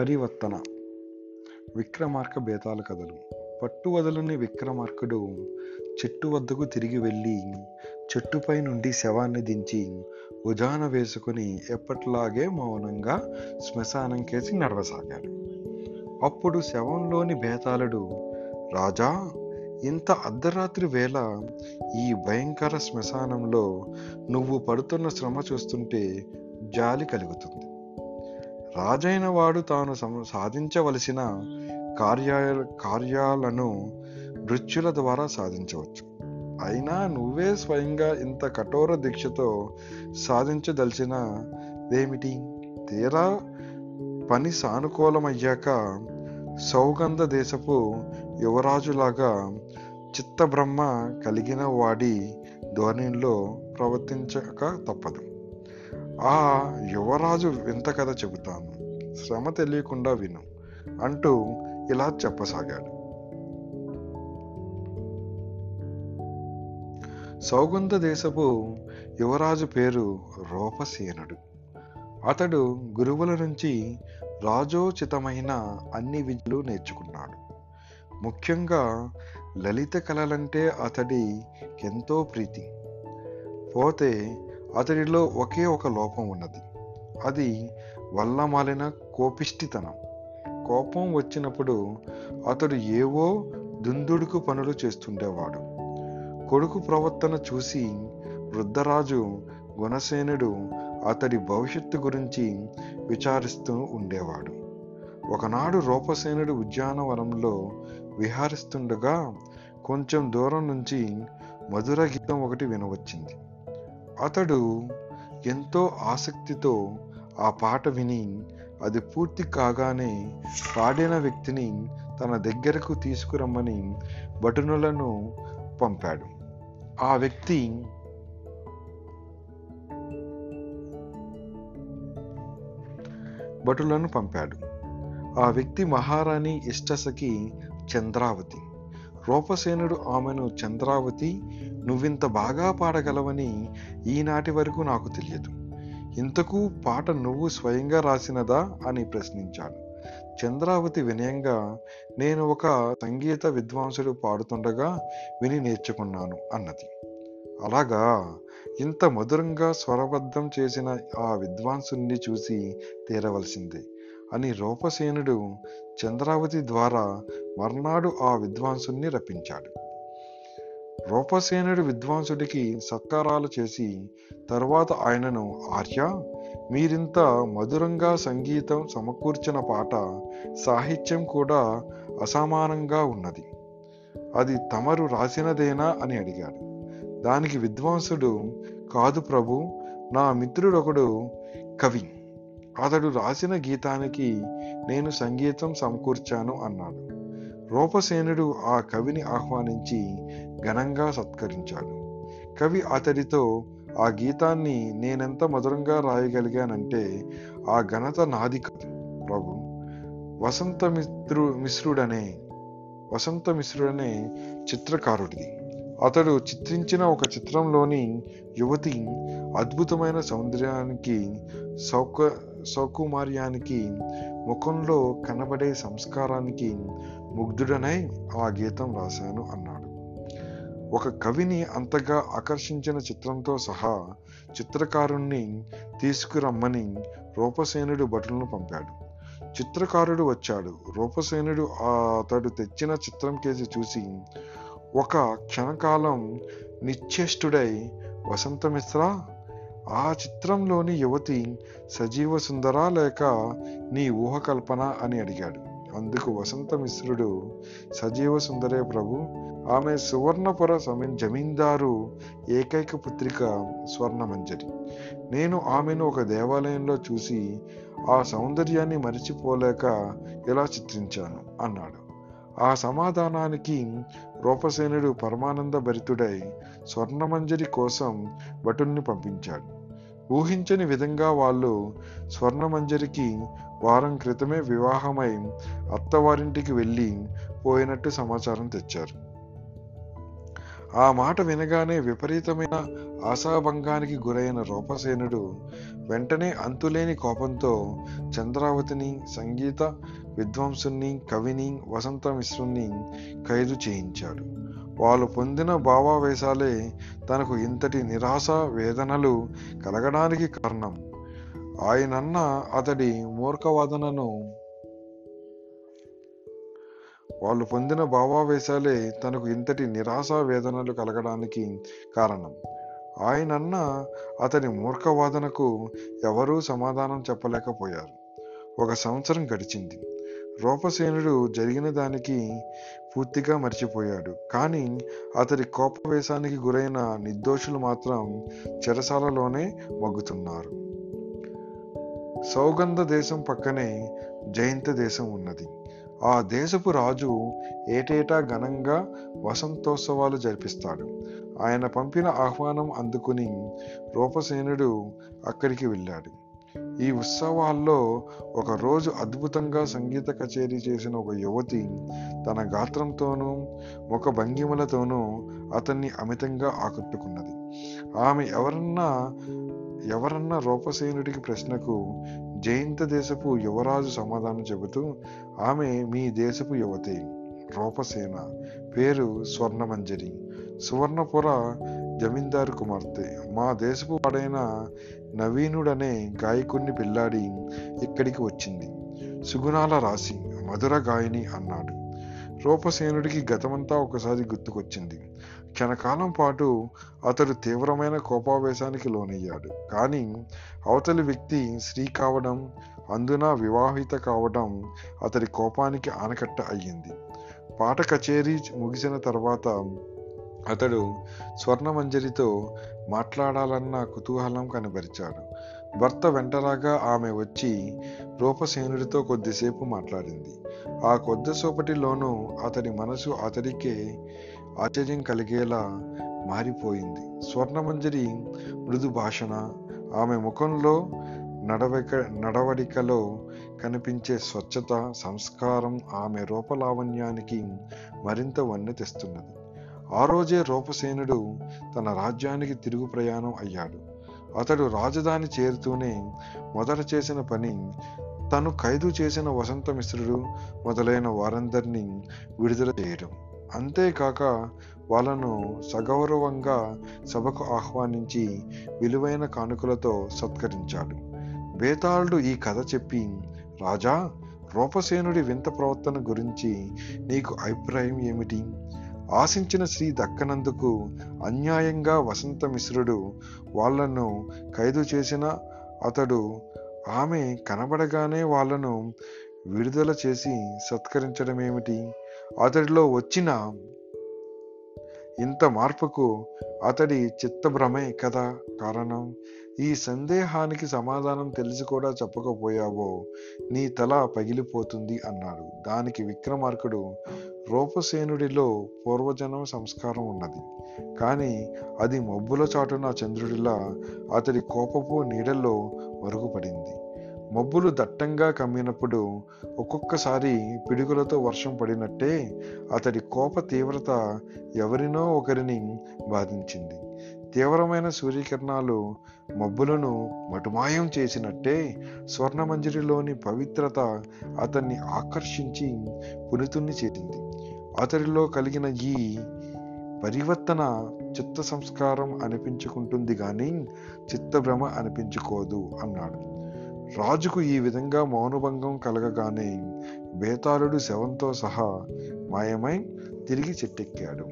పరివర్తన. విక్రమార్క బేతాల కథలు. పట్టు వదలని విక్రమార్కుడు చెట్టు వద్దకు తిరిగి వెళ్ళి చెట్టుపై నుండి శవాన్ని దించి ఉజాన వేసుకుని ఎప్పట్లాగే మౌనంగా శ్మశానం కేసి నడవసాగాడు. అప్పుడు శవంలోని బేతాళుడు రాజా ఇంత అర్ధరాత్రి వేళ ఈ భయంకర శ్మశానంలో నువ్వు పడుతున్న శ్రమ చూస్తుంటే జాలి కలుగుతుంది. రాజైన వాడు తాను సాధించవలసిన కార్య కార్యాలను మృత్యుల ద్వారా సాధించవచ్చు. అయినా నువ్వే స్వయంగా ఇంత కఠోర దీక్షతో సాధించదలిచినదేమిటి తీరా పని సానుకూలమయ్యాక సౌగంధ దేశపు యువరాజులాగా చిత్తబ్రహ్మ కలిగిన వాడి ధోరణిలో ప్రవర్తించక తప్పదు. ఆ యువరాజు వింత కథ చెబుతాను. శ్రమ తెలియకుండా విను అంటూ ఇలా చెప్పసాగాడు. సౌగంధ దేశపు యువరాజు పేరు రూపసేనుడు. అతడు గురువుల నుంచి రాజోచితమైన అన్ని విద్యలు నేర్చుకున్నాడు. ముఖ్యంగా లలిత కళలంటే అతడి ఎంతో ప్రీతి. పోతే అతడిలో ఒకే ఒక లోపం ఉన్నది. అది వల్ల మాలిన కోపిష్టితనం. కోపం వచ్చినప్పుడు అతడు ఏవో దుందుడుకు పనులు చేస్తుండేవాడు. కొడుకు ప్రవర్తన చూసి వృద్ధరాజు గుణసేనుడు అతడి భవిష్యత్తు గురించి విచారిస్తూ ఉండేవాడు. ఒకనాడు రూపసేనుడు ఉద్యానవనంలో విహారిస్తుండగా కొంచెం దూరం నుంచి మధుర గీతం ఒకటి వినవచ్చింది. అతడు ఎంతో ఆసక్తితో ఆ పాట విని అది పూర్తి కాగానే పాడిన వ్యక్తిని తన దగ్గరకు తీసుకురమ్మని భటునులను పంపాడు. ఆ వ్యక్తి భటులను పంపాడు. ఆ వ్యక్తి మహారాణి ఇష్టసకి చంద్రావతి. రూపసేనుడు ఆమెను చంద్రావతి నువ్వింత బాగా పాడగలవని ఈనాటి వరకు నాకు తెలియదు. ఇంతకు పాట నువ్వు స్వయంగా రాసినదా? అని ప్రశ్నించాడు. చంద్రావతి వినయంగా నేను ఒక సంగీత విద్వాంసుడు పాడుతుండగా విని నేర్చుకున్నాను అన్నది. అలాగా? ఇంత మధురంగా స్వరబద్ధం చేసిన ఆ విద్వాంసుని చూసి తీరవలసిందే అని రూపసేనుడు చంద్రావతి ద్వారా మర్నాడు ఆ విద్వాంసుని రప్పించాడు. రూపసేనుడు విద్వాంసుడికి సత్కారాలు చేసి తరువాత ఆయనను ఆర్య మీరింత మధురంగా సంగీతం సమకూర్చిన పాట సాహిత్యం కూడా అసమానంగా ఉన్నది. అది తమరు రాసినదేనా? అని అడిగాడు. దానికి విద్వాంసుడు కాదు ప్రభు నా మిత్రుడొకడు కవి. అతడు రాసిన గీతానికి నేను సంగీతం సమకూర్చాను అన్నాడు. రూపసేనుడు ఆ కవిని ఆహ్వానించి ఘనంగా సత్కరించాడు. కవి అతడితో ఆ గీతాన్ని నేనెంత మధురంగా రాయగలిగానంటే ఆ ఘనత నాది కాదు ప్రభు. వసంత మిత్రు మిశ్రుడనే వసంత మిశ్రుడనే చిత్రకారుడిది. అతడు చిత్రించిన ఒక చిత్రంలోని యువతి అద్భుతమైన సౌందర్యానికి సౌక సౌకుమార్యానికి ముఖంలో కనబడే సంస్కారానికి ముగ్ధుడనై ఆ గీతం రాశాను అన్నాడు. ఒక కవిని అంతగా ఆకర్షించిన చిత్రంతో సహా చిత్రకారుణ్ణి తీసుకురమ్మని రూపసేనుడు భటులను పంపాడు. చిత్రకారుడు వచ్చాడు. రూపసేనుడు అతడు తెచ్చిన చిత్రం కేసి చూసి ఒక క్షణకాలం నిశ్చేష్టుడై వసంతమిశ్ర ఆ చిత్రంలోని యువతి సజీవ సుందరా లేక నీ ఊహకల్పన అని అడిగాడు. అందుకు వసంత మిశ్రుడు సజీవ సుందరే ప్రభు ఆమె సువర్ణపుర జమీందారు ఏకైక పుత్రిక స్వర్ణమంజరి. నేను ఆమెను ఒక దేవాలయంలో చూసి ఆ సౌందర్యాన్ని మరిచిపోలేక ఇలా చిత్రించాను అన్నాడు. ఆ సమాధానానికి రూపసేనుడు పరమానంద భరితుడై స్వర్ణమంజరి కోసం భటుణ్ణి పంపించాడు. ఊహించని విధంగా వాళ్ళు స్వర్ణమంజరికి వారం క్రితమే వివాహమై అత్తవారింటికి వెళ్ళి పోయినట్టు సమాచారం తెచ్చారు. ఆ మాట వినగానే విపరీతమైన ఆశాభంగానికి గురైన రూపసేనుడు వెంటనే అంతులేని కోపంతో చంద్రావతిని సంగీత విద్వాంసుని కవిని వసంత మిశ్రుని ఖైదు చేయించాడు. వాళ్ళు పొందిన భావావేశాలే తనకు ఇంతటి నిరాశ వేదనలు కలగడానికి కారణం. ఆయనన్న అతడి మూర్ఖవాదనను వాళ్ళు పొందిన భావావేశాలే తనకు ఇంతటి నిరాశ వేదనలు కలగడానికి కారణం. ఆయనన్న అతని మూర్ఖవాదనకు ఎవరూ సమాధానం చెప్పలేకపోయారు. ఒక సంవత్సరం గడిచింది. రూపసేనుడు జరిగిన దానికి పూర్తిగా మర్చిపోయాడు. కానీ అతడి కోపవేశానికి గురైన నిర్దోషులు మాత్రం చెరసాలలోనే మగ్గుతున్నారు. సౌగంధ దేశం పక్కనే జయంత దేశం ఉన్నది. ఆ దేశపు రాజు ఏటేటా ఘనంగా వసంతోత్సవాలు జరిపిస్తాడు. ఆయన పంపిన ఆహ్వానం అందుకుని రూపసేనుడు అక్కడికి వెళ్ళాడు. ఈ ఉత్సవాల్లో ఒక రోజు అద్భుతంగా సంగీత కచేరీ చేసిన ఒక యువతి తన గాత్రంతోనూ ఒక భంగిమలతోనూ అతన్ని అమితంగా ఆకట్టుకున్నది. ఆమె ఎవరన్నా ఎవరన్నా రూపసేనుడికి ప్రశ్నకు జయంత దేశపు యువరాజు సమాధానం చెబుతూ ఆమె మీ దేశపు యువతే రూపసేన పేరు స్వర్ణమంజరి సువర్ణపుర జమీందారు కుమార్తె మా దేశపు వాడైన నవీనుడనే గాయకుణ్ణి పిల్లాడి ఇక్కడికి వచ్చింది. సుగుణాల రాశి మధుర గాయని అన్నాడు. రూపసేనుడికి గతమంతా ఒకసారి గుర్తుకొచ్చింది. క్షణకాలం పాటు అతడు తీవ్రమైన కోపావేశానికి లోనయ్యాడు. కానీ అవతలి వ్యక్తి స్త్రీ కావడం అందున వివాహిత కావడం అతడి కోపానికి ఆనకట్ట అయ్యింది. పాట కచేరీ ముగిసిన తర్వాత అతడు స్వర్ణమంజరితో మాట్లాడాలన్న కుతూహలం కనబరిచాడు. భర్త వెంటరాగా ఆమె వచ్చి రూపసేనుడితో కొద్దిసేపు మాట్లాడింది. ఆ కొద్దిసేపటిలోనూ అతడి మనసు అతడికే ఆశ్చర్యం కలిగేలా మారిపోయింది. స్వర్ణమంజరి మృదు భాషణ ఆమె ముఖంలో నడవక నడవడికలో కనిపించే స్వచ్ఛత సంస్కారం ఆమె రూపలావణ్యానికి మరింత వన్నె తెస్తున్నది. ఆ రోజే రూపసేనుడు తన రాజ్యానికి తిరుగు ప్రయాణం అయ్యాడు. అతడు రాజధాని చేరుతూనే మొదట చేసిన పని తను ఖైదు చేసిన వసంత మిశ్రుడు మొదలైన వారందరినీ విడుదల చేయడం. అంతేకాక వాళ్ళను సగౌరవంగా సభకు ఆహ్వానించి విలువైన కానుకలతో సత్కరించాడు. బేతాళుడు ఈ కథ చెప్పి రాజా రూపసేనుడి వింత ప్రవర్తన గురించి నీకు అభిప్రాయం ఏమిటి? ఆశించిన శ్రీ దక్కనందుకు అన్యాయంగా వసంత మిశ్రుడు వాళ్ళను ఖైదు చేసిన అతడు ఆమె కనబడగానే వాళ్ళను విడుదల చేసి సత్కరించడమేమిటి? అతడిలో వచ్చిన ఇంత మార్పుకు అతడి చిత్తభ్రమే కదా కారణం? ఈ సందేహానికి సమాధానం తెలిసి కూడా చెప్పకపోయావో నీ తల పగిలిపోతుంది అన్నాడు. దానికి విక్రమార్కుడు రూపసేనుడిలో పూర్వజన్మ సంస్కారం ఉన్నది. కానీ అది మబ్బుల చాటున చంద్రుడిలా అతడి కోపపు నీడల్లో మరుగుపడింది. మబ్బులు దట్టంగా కమ్మినప్పుడు ఒక్కొక్కసారి పిడుగులతో వర్షం పడినట్టే అతడి కోప తీవ్రత ఎవరినో ఒకరిని బాధించింది. తీవ్రమైన సూర్యకిరణాలు మబ్బులను మటుమాయం చేసినట్టే స్వర్ణమంజరిలోని పవిత్రత అతన్ని ఆకర్షించి పునితుణ్ణి చేసింది. అతడిలో కలిగిన ఈ పరివర్తన చిత్త సంస్కారం అనిపించుకుంటుంది కానీ చిత్తభ్రమ అనిపించుకోదు అన్నాడు. రాజుకు ఈ విధంగా మౌనభంగం కలగగానే బేతాళుడు శవంతో సహా మాయమై తిరిగి చెట్టెక్కాడు.